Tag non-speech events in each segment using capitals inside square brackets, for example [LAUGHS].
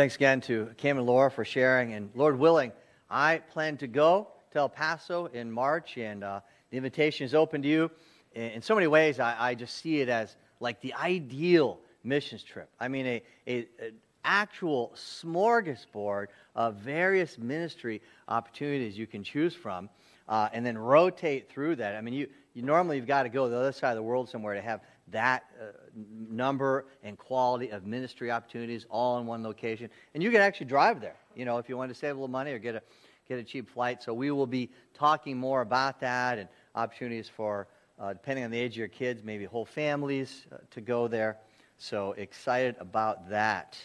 Thanks again to Cam and Laura for sharing. And Lord willing, I plan to go to El Paso in March, and uh, the invitation is open to you. In, in so many ways, I, I, just see it as like the ideal missions trip. I mean, a, a, a actual smorgasbord of various ministry opportunities you can choose from, uh, and then rotate through that. I mean, you, you normally you've got to go to the other side of the world somewhere to have that uh, number and quality of ministry opportunities all in one location. And you can actually drive there, you know, if you want to save a little money or get a, get a cheap flight. So we will be talking more about that and opportunities for, uh, depending on the age of your kids, maybe whole families uh, to go there. So excited about that.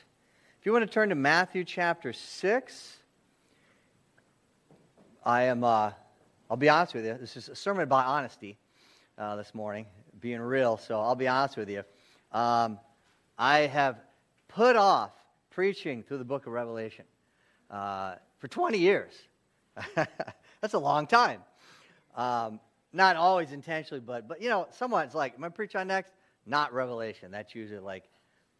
If you want to turn to Matthew chapter 6, I am, uh, I'll be honest with you, this is a sermon about honesty uh, this morning being real, so I'll be honest with you. Um, I have put off preaching through the book of Revelation uh, for 20 years. [LAUGHS] That's a long time. Um, not always intentionally, but, but you know, someone's like, am I preach on next? Not Revelation. That's usually like,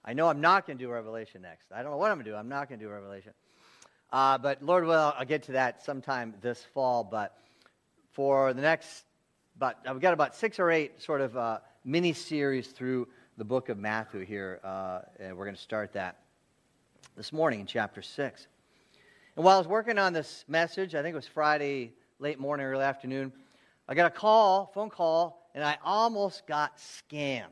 I know I'm not going to do Revelation next. I don't know what I'm going to do. I'm not going to do Revelation. Uh, but Lord will, I'll get to that sometime this fall. But for the next but I've got about six or eight sort of uh, mini series through the book of Matthew here, uh, and we're going to start that this morning in chapter 6. And while I was working on this message, I think it was Friday, late morning, early afternoon, I got a call, phone call, and I almost got scammed.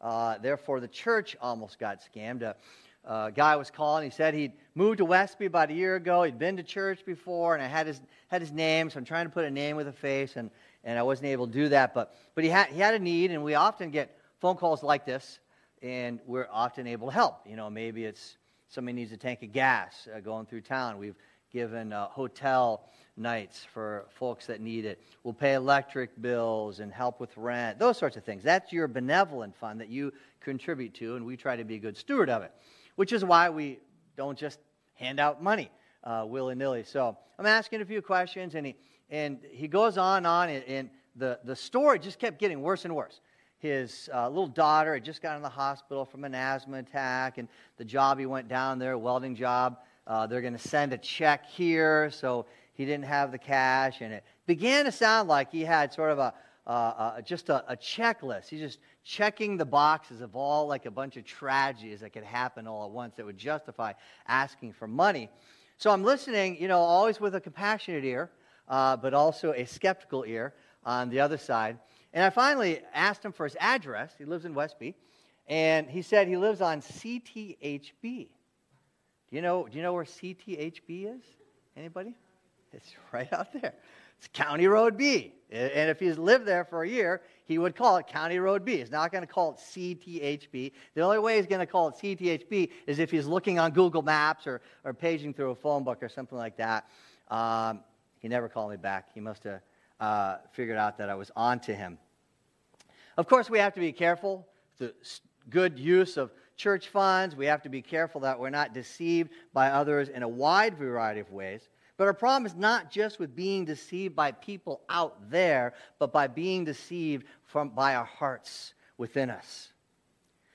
Uh, therefore, the church almost got scammed. A, a guy was calling. He said he'd moved to Westby about a year ago. He'd been to church before, and I had his, had his name, so I'm trying to put a name with a face. And and I wasn't able to do that. But, but he, had, he had a need, and we often get phone calls like this, and we're often able to help. You know, maybe it's somebody needs a tank of gas uh, going through town. We've given uh, hotel nights for folks that need it. We'll pay electric bills and help with rent, those sorts of things. That's your benevolent fund that you contribute to, and we try to be a good steward of it, which is why we don't just hand out money uh, willy nilly. So I'm asking a few questions, and he, and he goes on and on, and, the, the story just kept getting worse and worse. His uh, little daughter had just got in the hospital from an asthma attack, and the job he went down there, welding job, uh, they're going to send a check here, so he didn't have the cash, and it began to sound like he had sort of a uh, just a, a, checklist. He's just checking the boxes of all like a bunch of tragedies that could happen all at once that would justify asking for money. So I'm listening, you know, always with a compassionate ear, uh, but also a skeptical ear on the other side. And I finally asked him for his address. He lives in Westby. And he said he lives on CTHB. Do you know, do you know where CTHB is? Anybody? It's [LAUGHS] right out there. It's County Road B. And if he's lived there for a year, he would call it County Road B. He's not going to call it CTHB. The only way he's going to call it CTHB is if he's looking on Google Maps or, or paging through a phone book or something like that. Um, he never called me back. He must have uh, figured out that I was on to him. Of course, we have to be careful. The good use of church funds. We have to be careful that we're not deceived by others in a wide variety of ways. But our problem is not just with being deceived by people out there, but by being deceived from, by our hearts within us.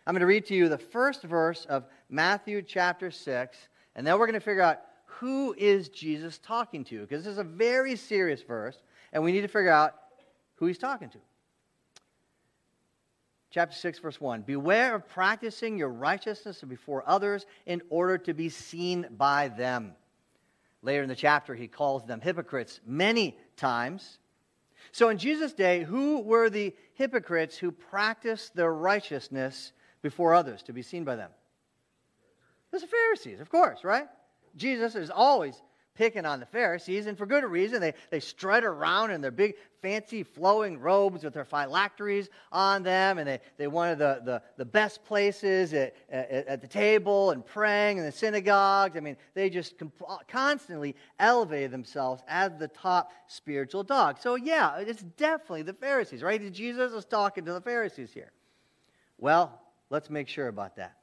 I'm going to read to you the first verse of Matthew chapter 6, and then we're going to figure out who is Jesus talking to? Because this is a very serious verse, and we need to figure out who he's talking to. Chapter 6, verse 1 Beware of practicing your righteousness before others in order to be seen by them. Later in the chapter, he calls them hypocrites many times. So in Jesus' day, who were the hypocrites who practiced their righteousness before others to be seen by them? It was the Pharisees, of course, right? Jesus is always picking on the Pharisees, and for good reason. They, they strut around in their big, fancy, flowing robes with their phylacteries on them, and they, they wanted the, the, the best places at, at, at the table and praying in the synagogues. I mean, they just comp- constantly elevated themselves as the top spiritual dog. So, yeah, it's definitely the Pharisees, right? Jesus is talking to the Pharisees here. Well, let's make sure about that.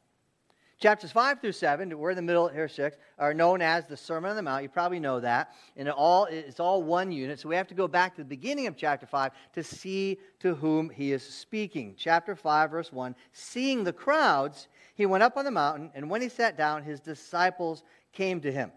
Chapters 5 through 7, we're in the middle here, 6, are known as the Sermon on the Mount. You probably know that. And it all, it's all one unit. So we have to go back to the beginning of chapter 5 to see to whom he is speaking. Chapter 5, verse 1 Seeing the crowds, he went up on the mountain, and when he sat down, his disciples came to him.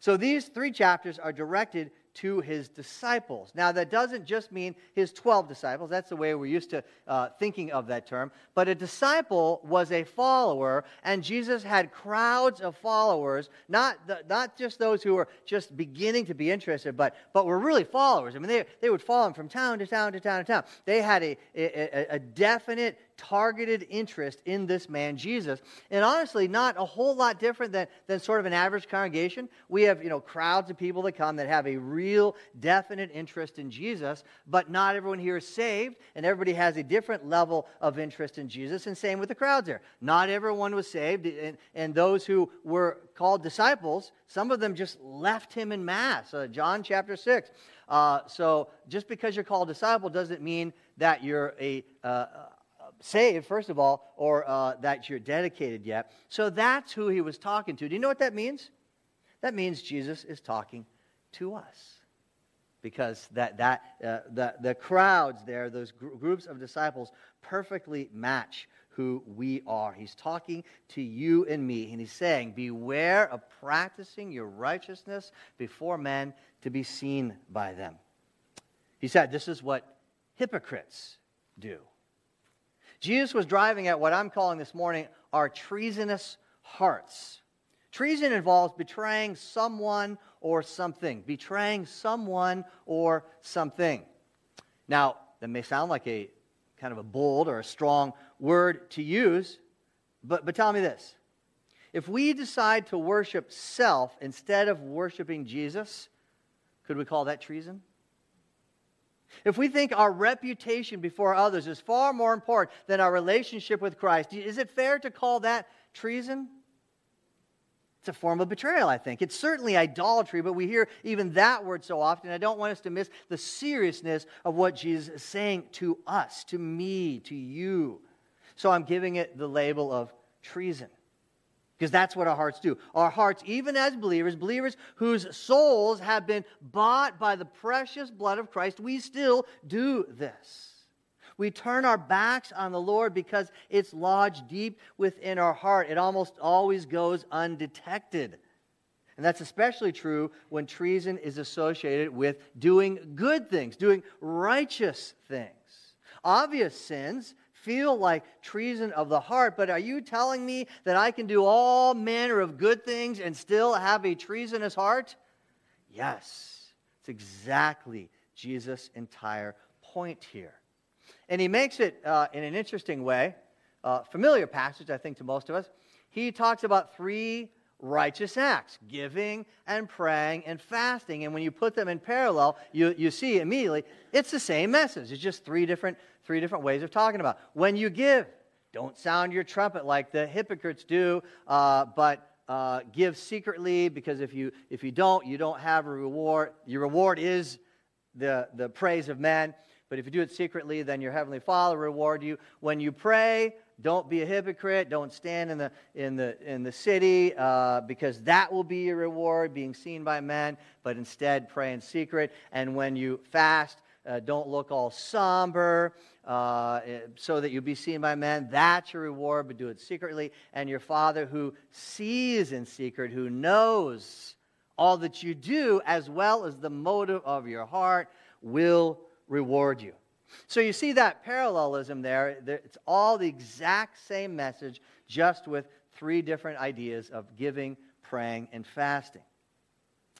So these three chapters are directed to his disciples. Now, that doesn't just mean his 12 disciples. That's the way we're used to uh, thinking of that term. But a disciple was a follower, and Jesus had crowds of followers, not, the, not just those who were just beginning to be interested, but, but were really followers. I mean, they, they would follow him from town to town to town to town. They had a, a, a definite targeted interest in this man Jesus. And honestly, not a whole lot different than, than sort of an average congregation. We have, you know, crowds of people that come that have a real definite interest in Jesus, but not everyone here is saved, and everybody has a different level of interest in Jesus. And same with the crowds there. Not everyone was saved, and, and those who were called disciples, some of them just left him in mass. Uh, John chapter 6. Uh, so just because you're called disciple doesn't mean that you're a, uh, saved, first of all, or uh, that you're dedicated yet. So that's who he was talking to. Do you know what that means? That means Jesus is talking to us. Because that, that, uh, the, the crowds there, those gr- groups of disciples, perfectly match who we are. He's talking to you and me, and he's saying, Beware of practicing your righteousness before men to be seen by them. He said, This is what hypocrites do. Jesus was driving at what I'm calling this morning our treasonous hearts. Treason involves betraying someone or something, betraying someone or something. Now, that may sound like a kind of a bold or a strong word to use, but, but tell me this. If we decide to worship self instead of worshiping Jesus, could we call that treason? If we think our reputation before others is far more important than our relationship with Christ, is it fair to call that treason? It's a form of betrayal, I think. It's certainly idolatry, but we hear even that word so often. I don't want us to miss the seriousness of what Jesus is saying to us, to me, to you. So I'm giving it the label of treason because that's what our hearts do. Our hearts, even as believers, believers whose souls have been bought by the precious blood of Christ, we still do this. We turn our backs on the Lord because it's lodged deep within our heart. It almost always goes undetected. And that's especially true when treason is associated with doing good things, doing righteous things. Obvious sins feel like treason of the heart, but are you telling me that I can do all manner of good things and still have a treasonous heart? Yes. It's exactly Jesus' entire point here. And he makes it uh, in an interesting way, uh, familiar passage, I think, to most of us. He talks about three righteous acts giving and praying and fasting. And when you put them in parallel, you, you see immediately it's the same message. It's just three different, three different ways of talking about. When you give, don't sound your trumpet like the hypocrites do, uh, but uh, give secretly because if you, if you don't, you don't have a reward. Your reward is the, the praise of men. But if you do it secretly, then your heavenly Father will reward you. When you pray, don't be a hypocrite. Don't stand in the, in the, in the city uh, because that will be your reward, being seen by men, but instead pray in secret. And when you fast, uh, don't look all somber uh, so that you'll be seen by men. That's your reward, but do it secretly. And your Father who sees in secret, who knows all that you do, as well as the motive of your heart, will reward you. So you see that parallelism there. It's all the exact same message, just with three different ideas of giving, praying, and fasting.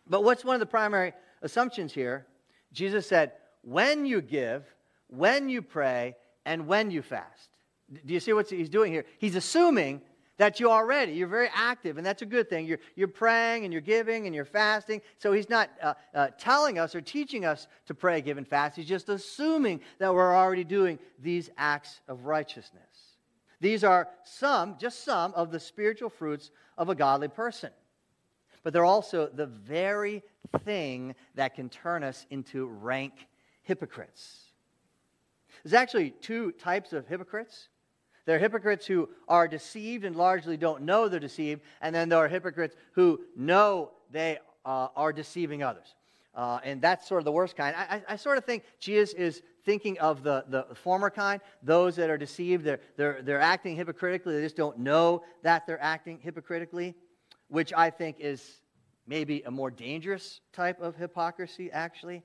But what's one of the primary assumptions here? Jesus said, when you give, when you pray, and when you fast. Do you see what he's doing here? He's assuming that you already, you're very active, and that's a good thing. You're, you're praying and you're giving and you're fasting. So he's not uh, uh, telling us or teaching us to pray, give, and fast. He's just assuming that we're already doing these acts of righteousness. These are some, just some, of the spiritual fruits of a godly person. But they're also the very thing that can turn us into rank hypocrites. There's actually two types of hypocrites. There are hypocrites who are deceived and largely don't know they're deceived, and then there are hypocrites who know they uh, are deceiving others. Uh, and that's sort of the worst kind. I, I, I, sort of think Jesus is thinking of the, the former kind, those that are deceived, they're, they're, they're acting hypocritically, they just don't know that they're acting hypocritically, which I think is maybe a more dangerous type of hypocrisy, actually.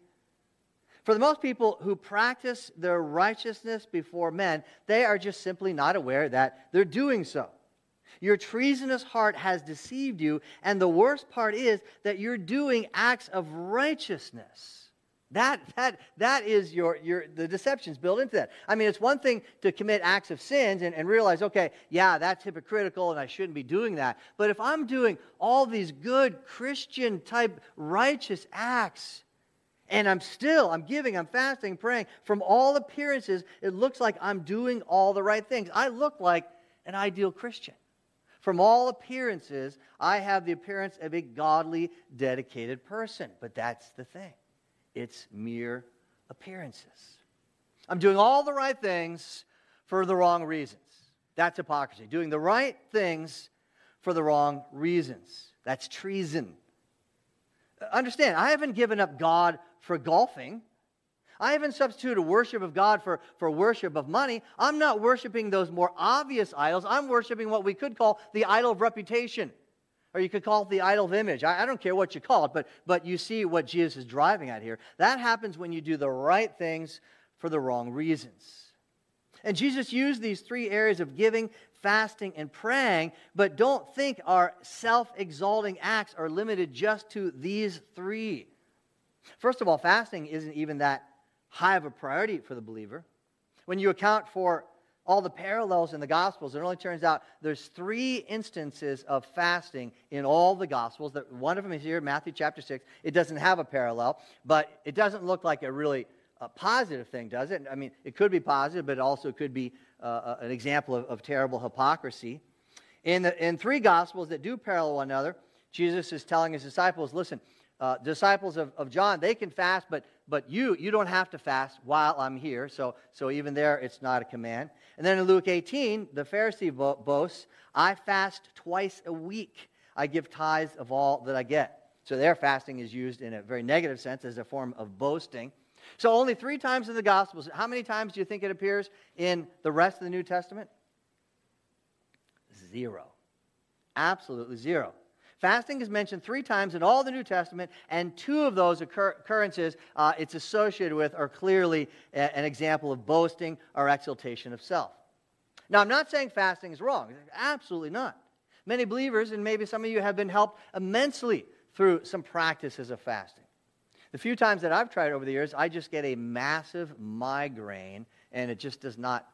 For the most people who practice their righteousness before men, they are just simply not aware that they're doing so. Your treasonous heart has deceived you, and the worst part is that you're doing acts of righteousness. That, that, that is your, your, the deception's built into that. I mean, it's one thing to commit acts of sins and, and realize, okay, yeah, that's hypocritical and I shouldn't be doing that. But if I'm doing all these good Christian type righteous acts, and I'm still, I'm giving, I'm fasting, praying. From all appearances, it looks like I'm doing all the right things. I look like an ideal Christian. From all appearances, I have the appearance of a godly, dedicated person. But that's the thing it's mere appearances. I'm doing all the right things for the wrong reasons. That's hypocrisy. Doing the right things for the wrong reasons. That's treason. Understand, I haven't given up God for golfing. I haven't substituted worship of God for, for worship of money. I'm not worshiping those more obvious idols. I'm worshiping what we could call the idol of reputation. Or you could call it the idol of image. I, I don't care what you call it, but, but you see what Jesus is driving at here. That happens when you do the right things for the wrong reasons. And Jesus used these three areas of giving, fasting, and praying, but don't think our self exalting acts are limited just to these three. First of all, fasting isn't even that high of a priority for the believer. When you account for all the parallels in the Gospels, it only turns out there's three instances of fasting in all the Gospels. That one of them is here, Matthew chapter 6. It doesn't have a parallel, but it doesn't look like a really a positive thing, does it? I mean, it could be positive, but it also could be uh, uh an example of, of terrible hypocrisy. In, the, in three Gospels that do parallel one another, Jesus is telling his disciples, listen, uh, disciples of, of John, they can fast, but, but you, you don't have to fast while I'm here. So, so even there, it's not a command. And then in Luke 18, the Pharisee bo- boasts, I fast twice a week. I give tithes of all that I get. So their fasting is used in a very negative sense as a form of boasting. So only three times in the Gospels. How many times do you think it appears in the rest of the New Testament? Zero. Absolutely zero. Fasting is mentioned three times in all the New Testament, and two of those occur- occurrences uh, it's associated with are clearly a- an example of boasting or exaltation of self. Now, I'm not saying fasting is wrong. Absolutely not. Many believers, and maybe some of you, have been helped immensely through some practices of fasting. The few times that I've tried over the years, I just get a massive migraine, and it just does not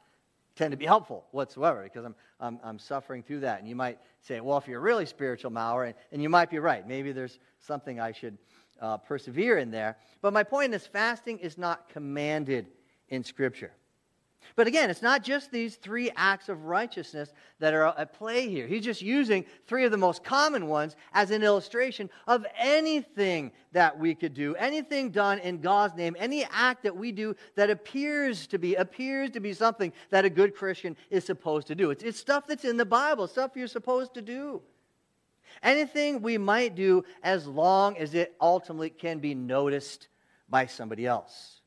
tend to be helpful whatsoever because I'm, I'm, I'm, suffering through that. And you might say, well, if you're really spiritual, Maurer, and, and you might be right. Maybe there's something I should uh, persevere in there. But my point is, fasting is not commanded in Scripture. But again, it's not just these three acts of righteousness that are at play here. He's just using three of the most common ones as an illustration of anything that we could do, anything done in God's name, any act that we do that appears to be appears to be something that a good Christian is supposed to do. It's, it's stuff that's in the Bible, stuff you're supposed to do. Anything we might do as long as it ultimately can be noticed by somebody else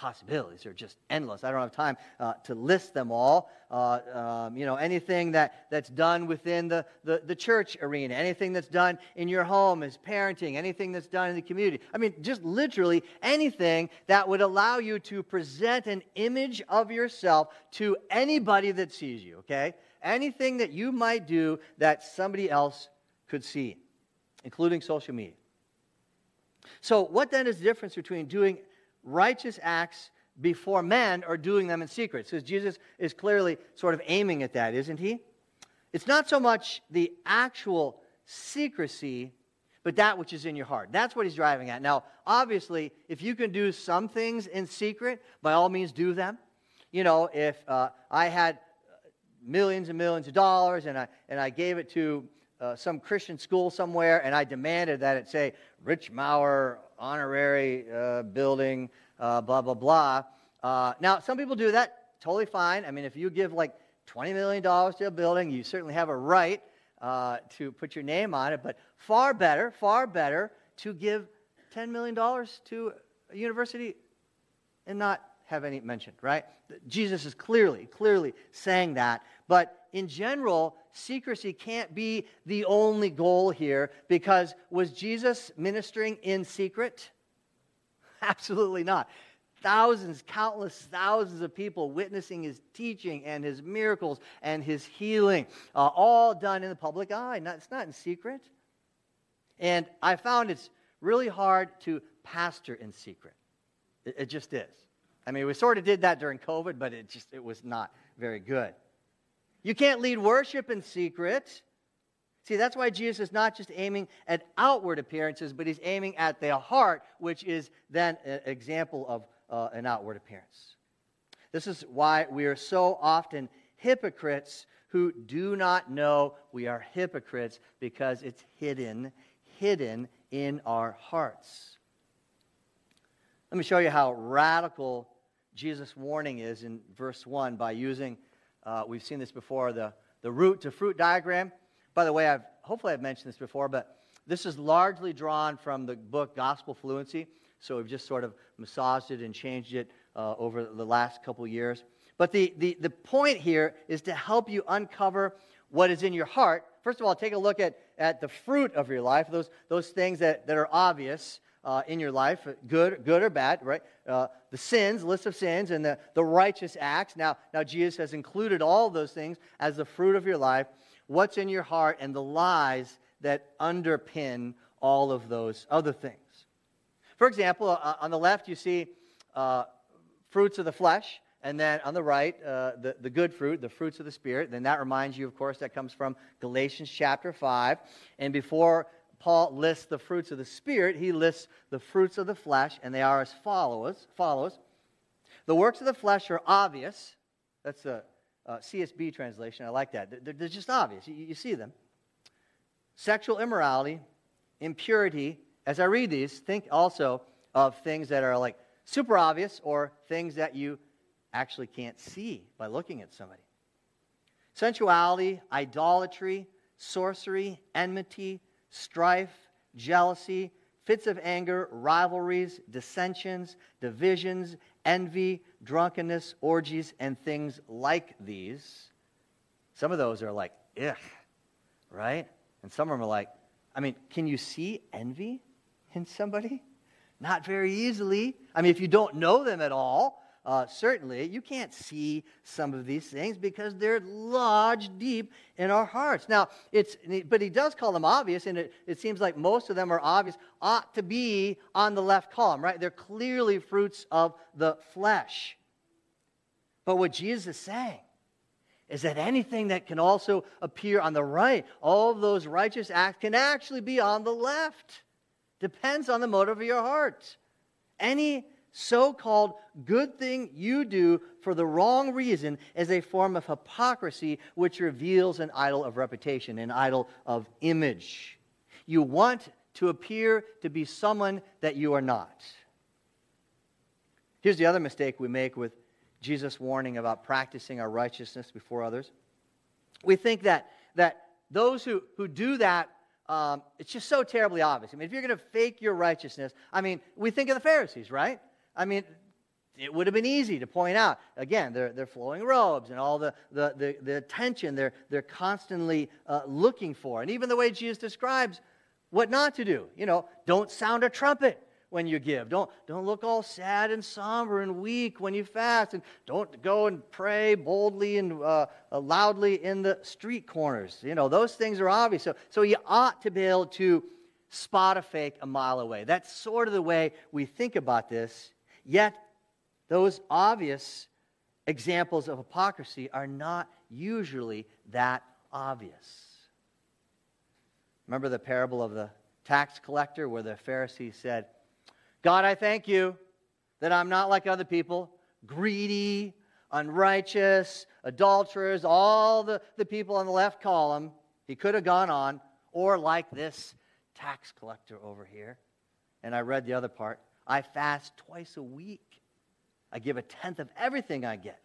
possibilities are just endless. I don't have time uh, to list them all. Uh, um, you know, anything that, that's done within the, the, the, church arena, anything that's done in your home as parenting, anything that's done in the community. I mean, just literally anything that would allow you to present an image of yourself to anybody that sees you, okay? Anything that you might do that somebody else could see, including social media. So, what then is the difference between doing righteous acts before men or doing them in secret. So Jesus is clearly sort of aiming at that, isn't he? It's not so much the actual secrecy, but that which is in your heart. That's what he's driving at. Now, obviously, if you can do some things in secret, by all means do them. You know, if uh, I had millions and millions of dollars and I, and I gave it to uh, some Christian school somewhere and I demanded that it say Rich Maurer honorary uh, building, uh, blah, blah, blah. Uh, now, some people do that. totally fine. I mean, if you give like $20 million to a building, you certainly have a right uh, to put your name on it. But far better, far better to give $10 million to a university and not have any mentioned, right? Jesus is clearly, clearly saying that. But in general, secrecy can't be the only goal here because was Jesus ministering in secret? [LAUGHS] Absolutely not. Thousands, countless thousands of people witnessing his teaching and his miracles and his healing, uh, all done in the public eye. Not, it's not in secret. And I found it's really hard to pastor in secret. It, it just is. I mean, we sort of did that during COVID, but it just it was not very good. You can't lead worship in secret. See, that's why Jesus is not just aiming at outward appearances, but he's aiming at the heart, which is then an example of uh, an outward appearance. This is why we are so often hypocrites who do not know we are hypocrites because it's hidden, hidden in our hearts. Let me show you how radical Jesus' warning is in verse 1 by using, uh, we've seen this before, the, the root to fruit diagram. By the way, I've, hopefully I've mentioned this before, but this is largely drawn from the book Gospel Fluency. So we've just sort of massaged it and changed it uh, over the last couple years. But the, the, the point here is to help you uncover what is in your heart. First of all, take a look at, at the fruit of your life, those, those things that, that are obvious uh, in your life, good, good or bad, right? Uh, the sins, list of sins, and the, the righteous acts. Now, now, Jesus has included all of those things as the fruit of your life. What's in your heart and the lies that underpin all of those other things. For example, uh, on the left, you see uh, fruits of the flesh. And then on the right, uh, the, the good fruit, the fruits of the Spirit. Then that reminds you, of course, that comes from Galatians chapter 5. And before Paul lists the fruits of the Spirit, he lists the fruits of the flesh, and they are as follows. follows. The works of the flesh are obvious. That's a, a CSB translation. I like that. They're, they're just obvious. You, you see them. Sexual immorality, impurity. As I read these, think also of things that are like super obvious or things that you actually can't see by looking at somebody. Sensuality, idolatry, sorcery, enmity, strife, jealousy, fits of anger, rivalries, dissensions, divisions, envy, drunkenness, orgies, and things like these. Some of those are like, ugh, right? And some of them are like, I mean, can you see envy in somebody? Not very easily. I mean, if you don't know them at all, uh, certainly, you can't see some of these things because they're lodged deep in our hearts. Now, it's, but he does call them obvious, and it, it seems like most of them are obvious, ought to be on the left column, right? They're clearly fruits of the flesh. But what Jesus is saying is that anything that can also appear on the right, all of those righteous acts can actually be on the left. Depends on the motive of your heart. Any so called good thing you do for the wrong reason is a form of hypocrisy which reveals an idol of reputation, an idol of image. You want to appear to be someone that you are not. Here's the other mistake we make with Jesus' warning about practicing our righteousness before others. We think that, that those who, who do that um, it's just so terribly obvious. I mean, if you're going to fake your righteousness, I mean, we think of the Pharisees, right? I mean, it would have been easy to point out. Again, they're, flowing robes and all the, the, the, the attention they're, they're constantly uh, looking for. And even the way Jesus describes what not to do. You know, don't sound a trumpet when you give. Don't, don't look all sad and somber and weak when you fast. And don't go and pray boldly and uh, uh loudly in the street corners. You know, those things are obvious. So, so you ought to be able to spot a fake a mile away. That's sort of the way we think about this Yet, those obvious examples of hypocrisy are not usually that obvious. Remember the parable of the tax collector where the Pharisee said, God, I thank you that I'm not like other people, greedy, unrighteous, adulterers, all the, the people on the left column. He could have gone on, or like this tax collector over here. And I read the other part. I fast twice a week. I give a tenth of everything I get.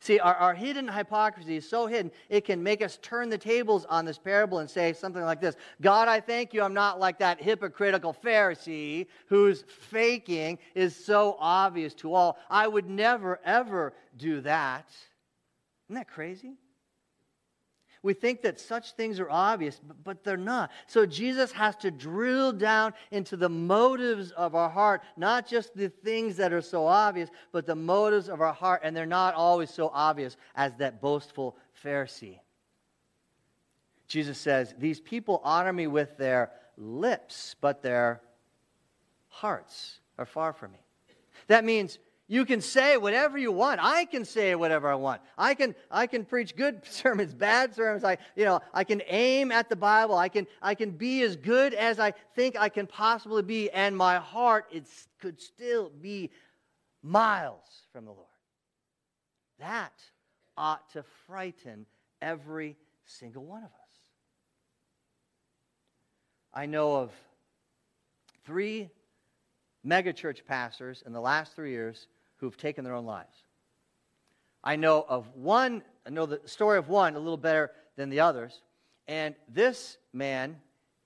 See, our, our hidden hypocrisy is so hidden, it can make us turn the tables on this parable and say something like this God, I thank you, I'm not like that hypocritical Pharisee whose faking is so obvious to all. I would never, ever do that. Isn't that crazy? We think that such things are obvious, but they're not. So Jesus has to drill down into the motives of our heart, not just the things that are so obvious, but the motives of our heart. And they're not always so obvious as that boastful Pharisee. Jesus says, These people honor me with their lips, but their hearts are far from me. That means you can say whatever you want. I can say whatever I want. I can, I can preach good [LAUGHS] sermons, bad sermons. I, you know, I can aim at the Bible. I can, I can be as good as I think I can possibly be, and my heart it could still be miles from the Lord. That ought to frighten every single one of us. I know of three megachurch pastors in the last three years who've taken their own lives. I know of one, I know the story of one a little better than the others. And this man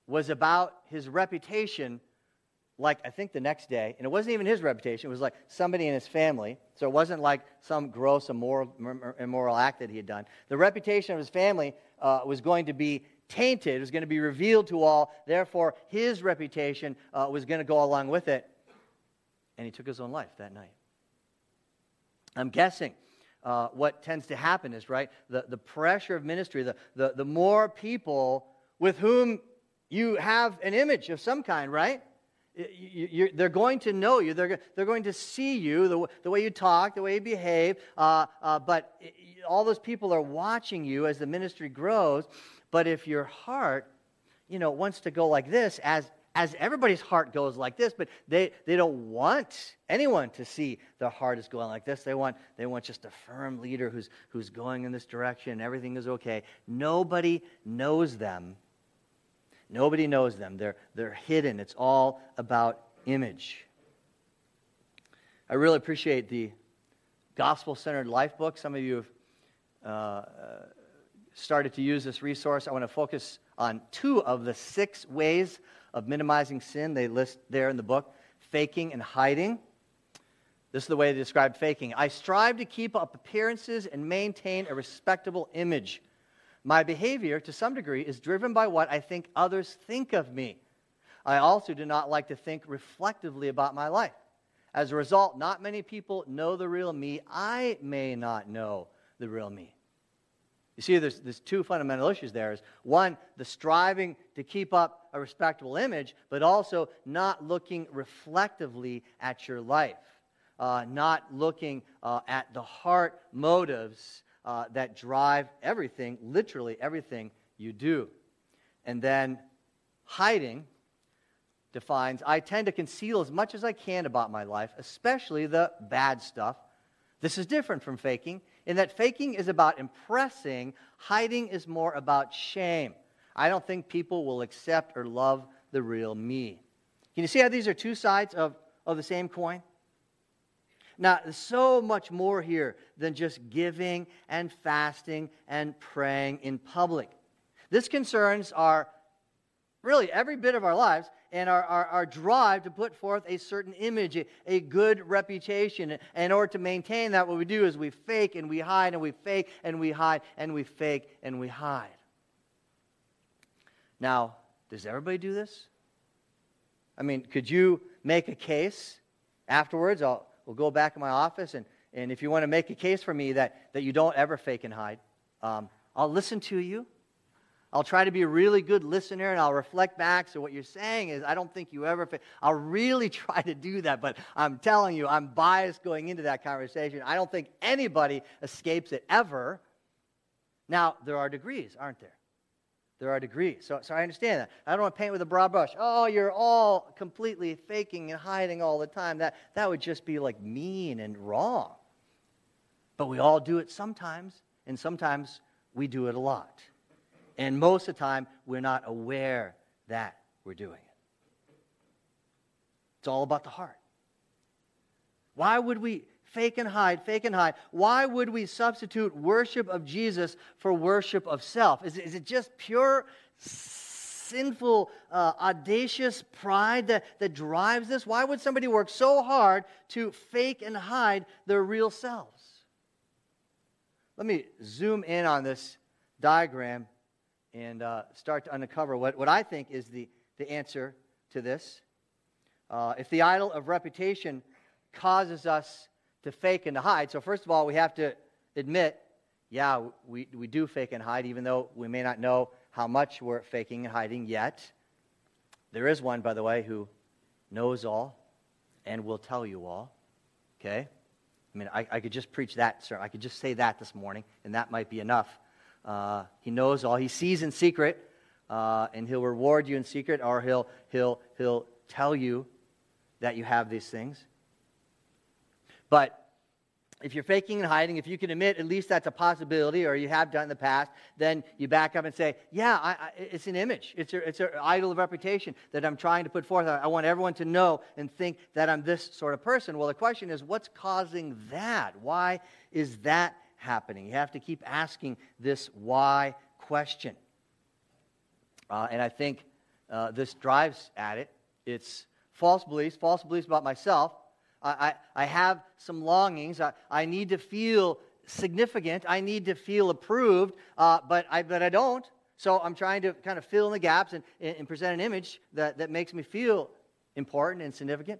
was about his reputation, like I think the next day. And it wasn't even his reputation, it was like somebody in his family. So it wasn't like some gross immoral, immoral act that he had done. The reputation of his family uh, was going to be tainted, it was going to be revealed to all. Therefore, his reputation uh, was going to go along with it. And he took his own life that night. I'm guessing uh, what tends to happen is, right, the, the pressure of ministry, the, the, the more people with whom you have an image of some kind, right? You, they're going to know you. They're, they're going to see you, the, the way you talk, the way you behave. Uh, uh, but all those people are watching you as the ministry grows. But if your heart, you know, wants to go like this, as as everybody's heart goes like this, but they, they don't want anyone to see their heart is going like this. They want, they want just a firm leader who's, who's going in this direction, and everything is okay. Nobody knows them. Nobody knows them. They're, they're hidden. It's all about image. I really appreciate the gospel centered life book. Some of you have uh, uh, started to use this resource. I want to focus on two of the six ways of minimizing sin they list there in the book faking and hiding. This is the way they describe faking. I strive to keep up appearances and maintain a respectable image. My behavior, to some degree, is driven by what I think others think of me. I also do not like to think reflectively about my life. As a result, not many people know the real me. I may not know the real me. You see, there's, there's two fundamental issues there. Is one, the striving to keep up a respectable image, but also not looking reflectively at your life, uh, not looking uh, at the heart motives uh, that drive everything, literally everything you do. And then hiding defines I tend to conceal as much as I can about my life, especially the bad stuff. This is different from faking in that faking is about impressing, hiding is more about shame. I don't think people will accept or love the real me. Can you see how these are two sides of, of the same coin? Now, there's so much more here than just giving and fasting and praying in public. This concerns our really every bit of our lives and our, our, our drive to put forth a certain image, a, a good reputation. And in order to maintain that, what we do is we fake and we hide and we fake and we hide and we fake and we hide. Now, does everybody do this? I mean, could you make a case afterwards? I'll, we'll go back in my office, and, and if you want to make a case for me that, that you don't ever fake and hide, um, I'll listen to you. I'll try to be a really good listener and I'll reflect back. So, what you're saying is, I don't think you ever. I'll really [LAUGHS] try to do that, but I'm telling you, I'm biased going into that conversation. I don't think anybody escapes it ever. Now, there are degrees, aren't there? There are degrees. So, so I understand that. I don't want to paint with a broad brush. Oh, you're all completely faking and hiding all the time. That, that would just be like mean and wrong. But we all do it sometimes, and sometimes we do it a lot. And most of the time, we're not aware that we're doing it. It's all about the heart. Why would we fake and hide, fake and hide. Why would we substitute worship of Jesus for worship of self? Is, is it just pure sinful, uh, audacious pride that, that drives this? Why would somebody work so hard to fake and hide their real selves? Let me zoom in on this diagram and uh, start to uncover what, what I think is the, the answer to this. Uh, if the idol of reputation causes us to fake and to hide, so first of all, we have to admit, yeah, we, we do fake and hide, even though we may not know how much we're faking and hiding yet. There is one, by the way, who knows all and will tell you all. Okay? I mean, I, I could just preach that, sir. I could just say that this morning, and that might be enough. Uh, he knows all. He sees in secret, uh, and he'll reward you in secret, or he'll, he'll, he'll tell you that you have these things. But if you're faking and hiding, if you can admit at least that's a possibility, or you have done in the past, then you back up and say, "Yeah, I, I, it's an image. It's it's an idol of reputation that I'm trying to put forth. I, I want everyone to know and think that I'm this sort of person." Well, the question is, what's causing that? Why is that happening? You have to keep asking this why question. Uh, and I think uh, this drives at it. It's false beliefs, false beliefs about myself. I, I, I have some longings. I, I need to feel significant. I need to feel approved, uh, but, I, but I don't. So I'm trying to kind of fill in the gaps and, and present an image that, that makes me feel important and significant.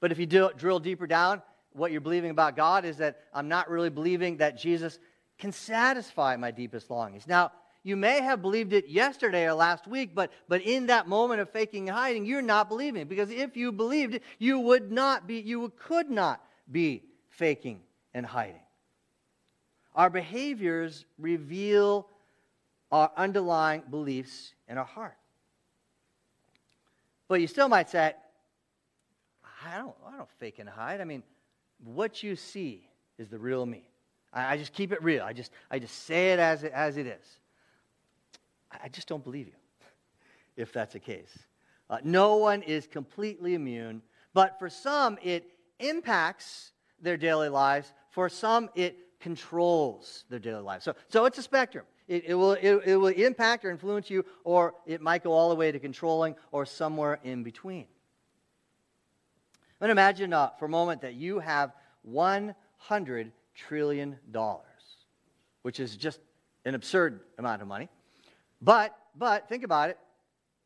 But if you do, drill deeper down, what you're believing about God is that I'm not really believing that Jesus can satisfy my deepest longings. Now, you may have believed it yesterday or last week, but, but in that moment of faking and hiding, you're not believing. Because if you believed it, you would not be, you could not be faking and hiding. Our behaviors reveal our underlying beliefs in our heart. But you still might say, I don't, I don't fake and hide. I mean, what you see is the real me. I, I just keep it real. I just, I just say it as it, as it is. I just don't believe you [LAUGHS] if that's the case. Uh, no one is completely immune, but for some, it impacts their daily lives. For some, it controls their daily lives. So, so it's a spectrum. It, it, will, it, it will impact or influence you, or it might go all the way to controlling or somewhere in between. But imagine uh, for a moment that you have $100 trillion, which is just an absurd amount of money. But, but, think about it.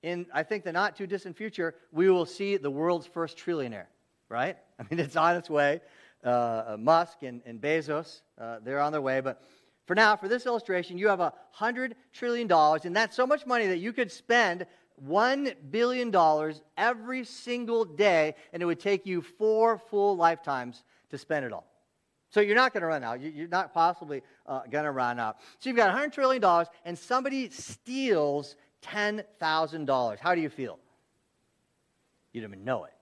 In, I think, the not too distant future, we will see the world's first trillionaire, right? [LAUGHS] I mean, it's on its way. Uh, uh, Musk and, and Bezos, uh, they're on their way. But for now, for this illustration, you have a $100 trillion, and that's so much money that you could spend $1 billion every single day, and it would take you four full lifetimes to spend it all. So you're not going to run out. You're not possibly uh, going to run out. So you've got $100 trillion, and somebody steals $10,000. How do you feel? You don't even know it.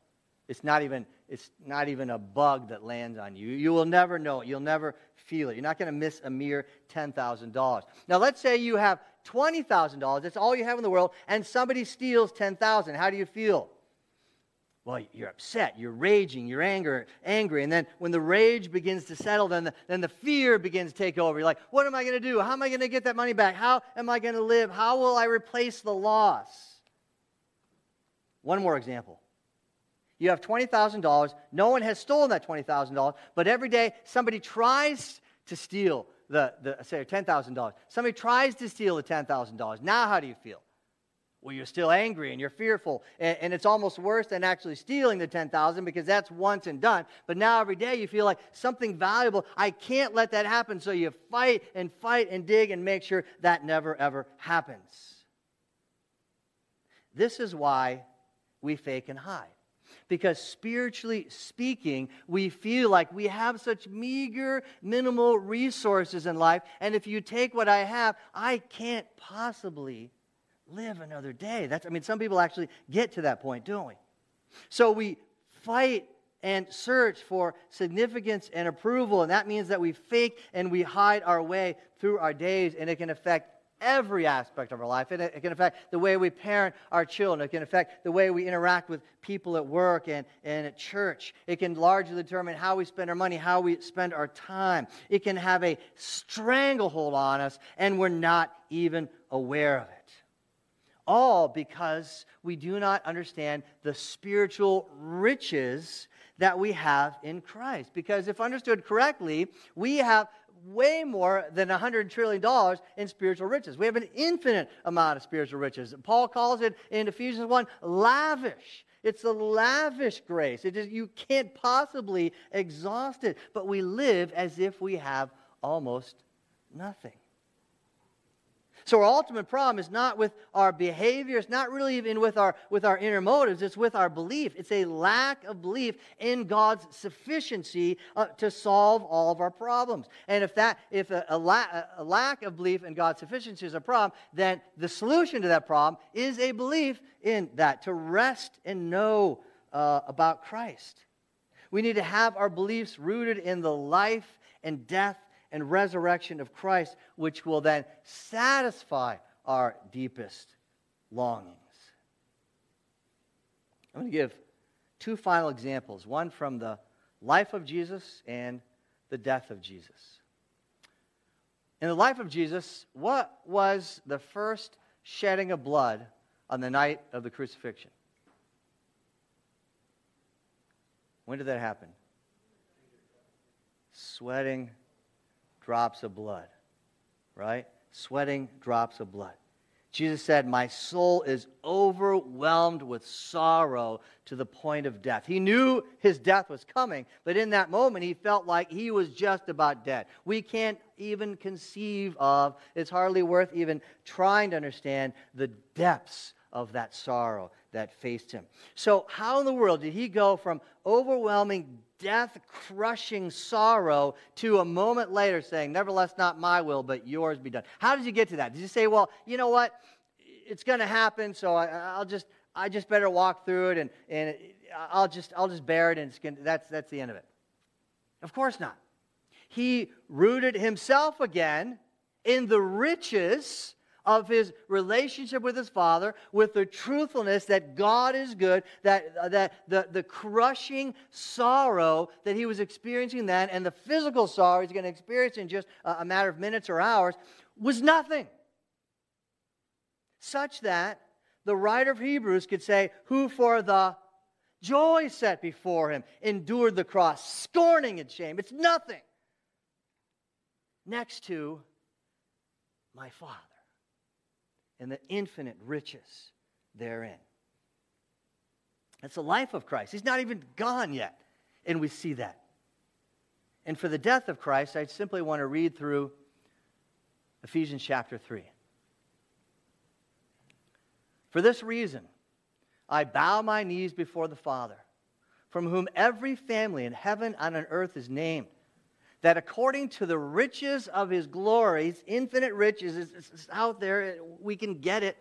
It's not even, it's not even a bug that lands on you. You will never know it. You'll never feel it. You're not going to miss a mere $10,000. Now, let's say you have $20,000. That's all you have in the world, and somebody steals 10000 How do you feel? well, you're upset, you're raging, you're anger, angry. And then when the rage begins to settle, then the, then the fear begins to take over. You're like, what am I going to do? How am I going to get that money back? How am I going to live? How will I replace the loss? One more example. You have $20,000. No one has stolen that $20,000, but every day somebody tries to steal the, the say, $10,000. Somebody tries to steal the $10,000. Now, how do you feel? Well, you're still angry and you're fearful. And, and, it's almost worse than actually stealing the 10,000 because that's once and done. But now every day you feel like something valuable. I can't let that happen. So you fight and fight and dig and make sure that never, ever happens. This is why we fake and hide. Because spiritually speaking, we feel like we have such meager, minimal resources in life. And if you take what I have, I can't possibly live another day. That's, I mean, some people actually get to that point, don't we? So we fight and search for significance and approval, and that means that we fake and we hide our way through our days, and it can affect every aspect of our life. It, it, can affect the way we parent our children. It can affect the way we interact with people at work and, and at church. It can largely determine how we spend our money, how we spend our time. It can have a stranglehold on us, and we're not even aware of it. All because we do not understand the spiritual riches that we have in Christ. Because if understood correctly, we have way more than $100 trillion in spiritual riches. We have an infinite amount of spiritual riches. Paul calls it in Ephesians 1 lavish. It's a lavish grace. It is, you can't possibly exhaust it, but we live as if we have almost nothing. So our ultimate problem is not with our behavior, it's not really even with our, with our inner motives, it's with our belief. It's a lack of belief in God's sufficiency uh, to solve all of our problems. And if that if a, a, la- a lack of belief in God's sufficiency is a problem, then the solution to that problem is a belief in that, to rest and know uh, about Christ. We need to have our beliefs rooted in the life and death and resurrection of Christ, which will then satisfy our deepest longings. I'm going to give two final examples one from the life of Jesus and the death of Jesus. In the life of Jesus, what was the first shedding of blood on the night of the crucifixion? When did that happen? Sweating drops of blood, right? Sweating drops of blood. Jesus said, My soul is overwhelmed with sorrow to the point of death. He knew his death was coming, but in that moment, he felt like he was just about dead. We can't even conceive of, it's hardly worth even trying to understand the depths of that sorrow that faced him. So, how in the world did he go from overwhelming death crushing sorrow to a moment later saying, Nevertheless, not my will, but yours be done. How did you get to that? Did you say, Well, you know what? It's going to happen, so I, will just. I just better walk through it and, and I'll, just, I'll just bear it and gonna, that's, that's the end of it. Of course not. He rooted himself again in the riches of his relationship with his father, with the truthfulness that God is good, that, uh, that the, the crushing sorrow that he was experiencing then, and the physical sorrow he's going to experience in just a, a matter of minutes or hours, was nothing. Such that the writer of Hebrews could say, Who for the joy set before him endured the cross, scorning its shame. It's nothing next to my Father and the infinite riches therein. It's the life of Christ. He's not even gone yet, and we see that. And for the death of Christ, I simply want to read through Ephesians chapter 3. For this reason, I bow my knees before the Father, from whom every family in heaven and on earth is named that according to the riches of his glories, infinite riches, is out there, we can get it.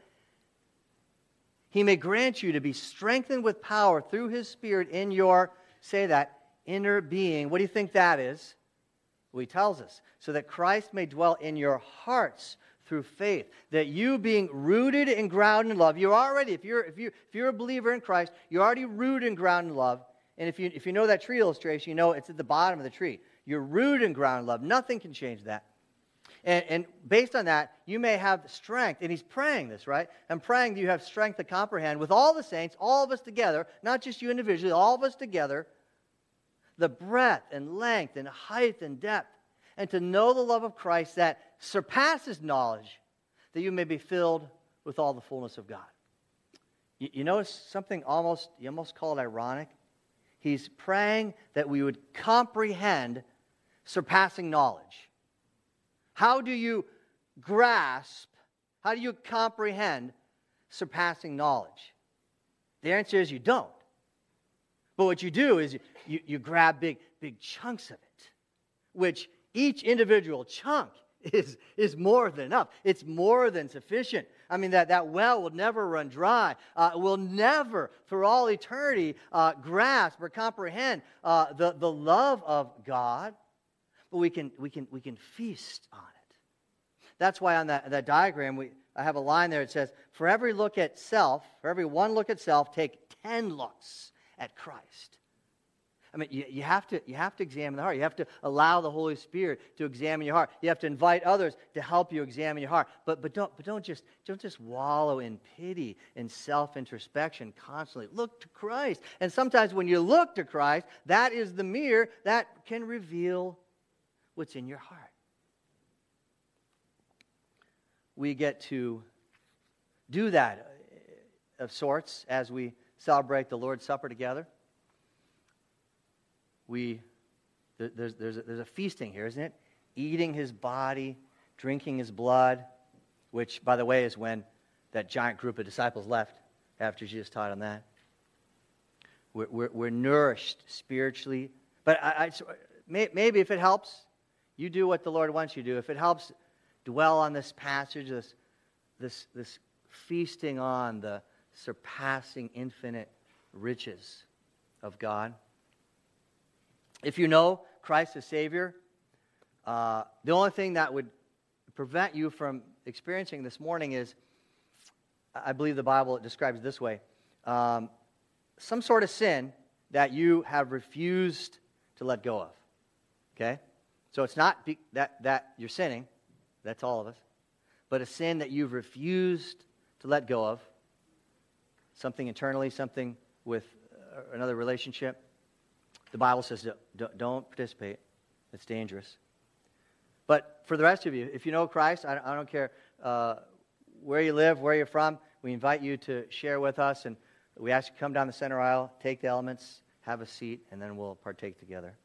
He may grant you to be strengthened with power through his Spirit in your, say that, inner being. What do you think that is? Well, he tells us, so that Christ may dwell in your hearts through faith. That you being rooted and grounded in love, you're already, if you're, if you, if you're a believer in Christ, you're already rooted and grounded in love. And if you, if you know that tree illustration, you know it's at the bottom of the tree. You're rooted in love. Nothing can change that. And, and, based on that, you may have strength. And he's praying this, right? I'm praying that you have strength to comprehend with all the saints, all of us together, not just you individually, all of us together, the breadth and length and height and depth, and to know the love of Christ that surpasses knowledge, that you may be filled with all the fullness of God. You, you notice something almost, you almost call it ironic? He's praying that we would comprehend surpassing knowledge. How do you grasp, how do you comprehend surpassing knowledge? The answer is you don't. But what you do is you, you, you grab big, big chunks of it, which each individual chunk [LAUGHS] is, is more than enough. It's more than sufficient. I mean, that, that well will never run dry. Uh, will never, for all eternity, uh, grasp or comprehend uh, the, the love of God but we can, we can, we can feast on it. That's why on that, that diagram, we, I have a line there. It says, For every look at self, for every one look at self, take 10 looks at Christ. I mean, you, you, have to, you have to examine the heart. You have to allow the Holy Spirit to examine your heart. You have to invite others to help you examine your heart. But, but, don't, but don't, just, don't just wallow in pity and self introspection constantly. Look to Christ. And sometimes when you look to Christ, that is the mirror that can reveal what's in your heart. We get to do that uh, of sorts as we celebrate the Lord's Supper together we, there's, there's, a, there's a feasting here, isn't it? Eating his body, drinking his blood, which, by the way, is when that giant group of disciples left after Jesus taught on that. We're, we're, we're nourished spiritually. But I, I, maybe if it helps, you do what the Lord wants you to do. If it helps, dwell on this passage, this, this, this feasting on the surpassing infinite riches of God. If you know Christ as Savior, uh, the only thing that would prevent you from experiencing this morning is I believe the Bible describes this way um, some sort of sin that you have refused to let go of. Okay? So it's not that, that you're sinning, that's all of us, but a sin that you've refused to let go of, something internally, something with uh, another relationship. The Bible says don't participate, it's dangerous. But for the rest of you, if you know Christ, I don't care uh, where you live, where you're from, we invite you to share with us. And we ask you to come down the center aisle, take the elements, have a seat, and then we'll partake together.